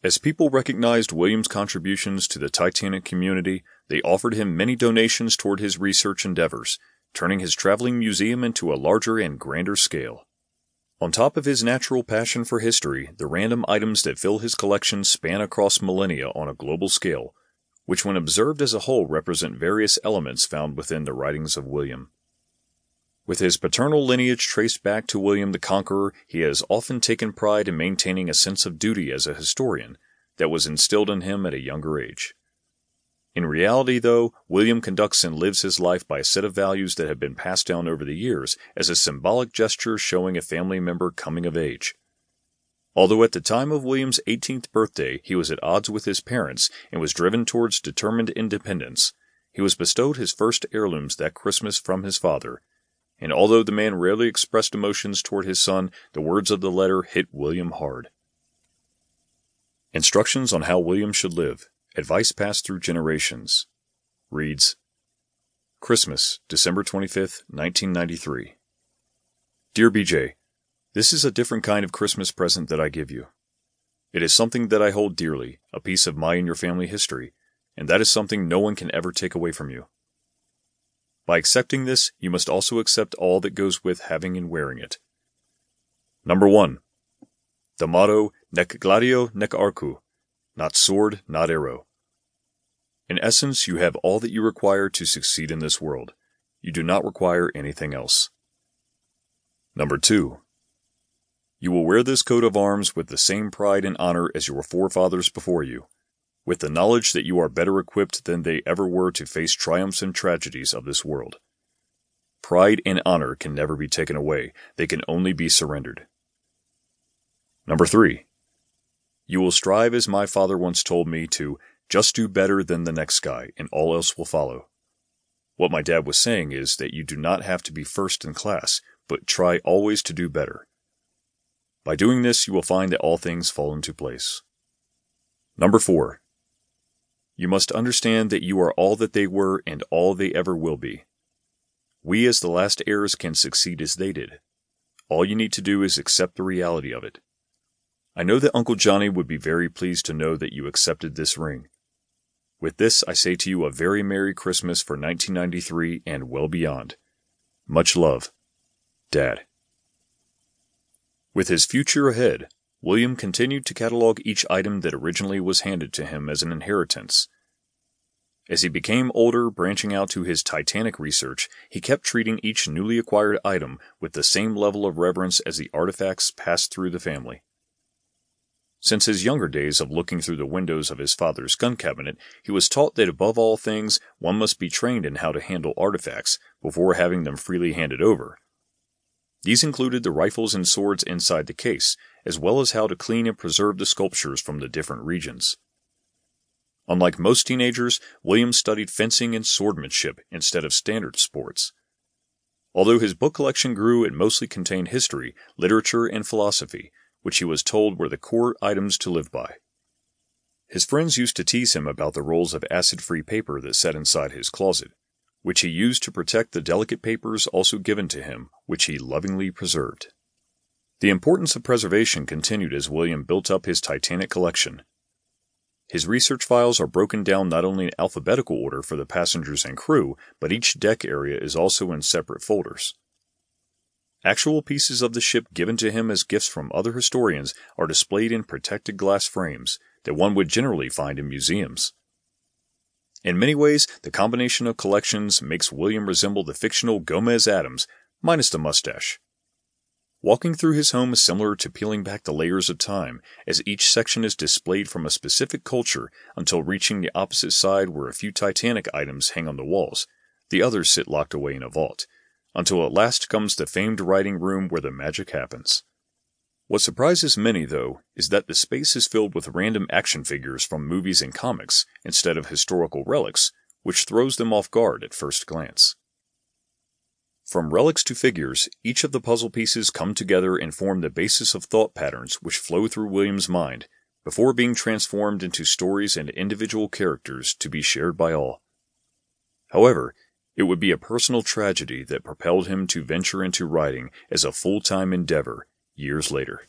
As people recognized William's contributions to the Titanic community, they offered him many donations toward his research endeavors, turning his traveling museum into a larger and grander scale. On top of his natural passion for history, the random items that fill his collection span across millennia on a global scale, which when observed as a whole represent various elements found within the writings of William. With his paternal lineage traced back to William the Conqueror, he has often taken pride in maintaining a sense of duty as a historian that was instilled in him at a younger age. In reality, though, William conducts and lives his life by a set of values that have been passed down over the years as a symbolic gesture showing a family member coming of age. Although at the time of William's 18th birthday he was at odds with his parents and was driven towards determined independence, he was bestowed his first heirlooms that Christmas from his father and although the man rarely expressed emotions toward his son, the words of the letter hit William hard. Instructions on how William should live. Advice passed through generations. Reads Christmas, December 25th, 1993. Dear BJ, This is a different kind of Christmas present that I give you. It is something that I hold dearly, a piece of my and your family history, and that is something no one can ever take away from you. By accepting this, you must also accept all that goes with having and wearing it. Number 1. The motto, Nec gladio nec arcu, not sword, not arrow. In essence, you have all that you require to succeed in this world. You do not require anything else. Number 2. You will wear this coat of arms with the same pride and honor as your forefathers before you with the knowledge that you are better equipped than they ever were to face triumphs and tragedies of this world. Pride and honor can never be taken away, they can only be surrendered. Number three, you will strive as my father once told me to just do better than the next guy, and all else will follow. What my dad was saying is that you do not have to be first in class, but try always to do better. By doing this, you will find that all things fall into place. Number four, you must understand that you are all that they were and all they ever will be. We, as the last heirs, can succeed as they did. All you need to do is accept the reality of it. I know that Uncle Johnny would be very pleased to know that you accepted this ring. With this, I say to you a very Merry Christmas for 1993 and well beyond. Much love. Dad. With his future ahead, William continued to catalog each item that originally was handed to him as an inheritance. As he became older, branching out to his Titanic research, he kept treating each newly acquired item with the same level of reverence as the artifacts passed through the family. Since his younger days of looking through the windows of his father's gun cabinet, he was taught that above all things, one must be trained in how to handle artifacts before having them freely handed over. These included the rifles and swords inside the case, as well as how to clean and preserve the sculptures from the different regions. Unlike most teenagers, Williams studied fencing and swordmanship instead of standard sports. Although his book collection grew, it mostly contained history, literature, and philosophy, which he was told were the core items to live by. His friends used to tease him about the rolls of acid free paper that sat inside his closet, which he used to protect the delicate papers also given to him, which he lovingly preserved. The importance of preservation continued as William built up his Titanic collection. His research files are broken down not only in alphabetical order for the passengers and crew, but each deck area is also in separate folders. Actual pieces of the ship given to him as gifts from other historians are displayed in protected glass frames that one would generally find in museums. In many ways, the combination of collections makes William resemble the fictional Gomez Addams, minus the mustache. Walking through his home is similar to peeling back the layers of time, as each section is displayed from a specific culture until reaching the opposite side where a few Titanic items hang on the walls. The others sit locked away in a vault, until at last comes the famed writing room where the magic happens. What surprises many, though, is that the space is filled with random action figures from movies and comics instead of historical relics, which throws them off guard at first glance. From relics to figures, each of the puzzle pieces come together and form the basis of thought patterns which flow through William's mind before being transformed into stories and individual characters to be shared by all. However, it would be a personal tragedy that propelled him to venture into writing as a full time endeavor years later.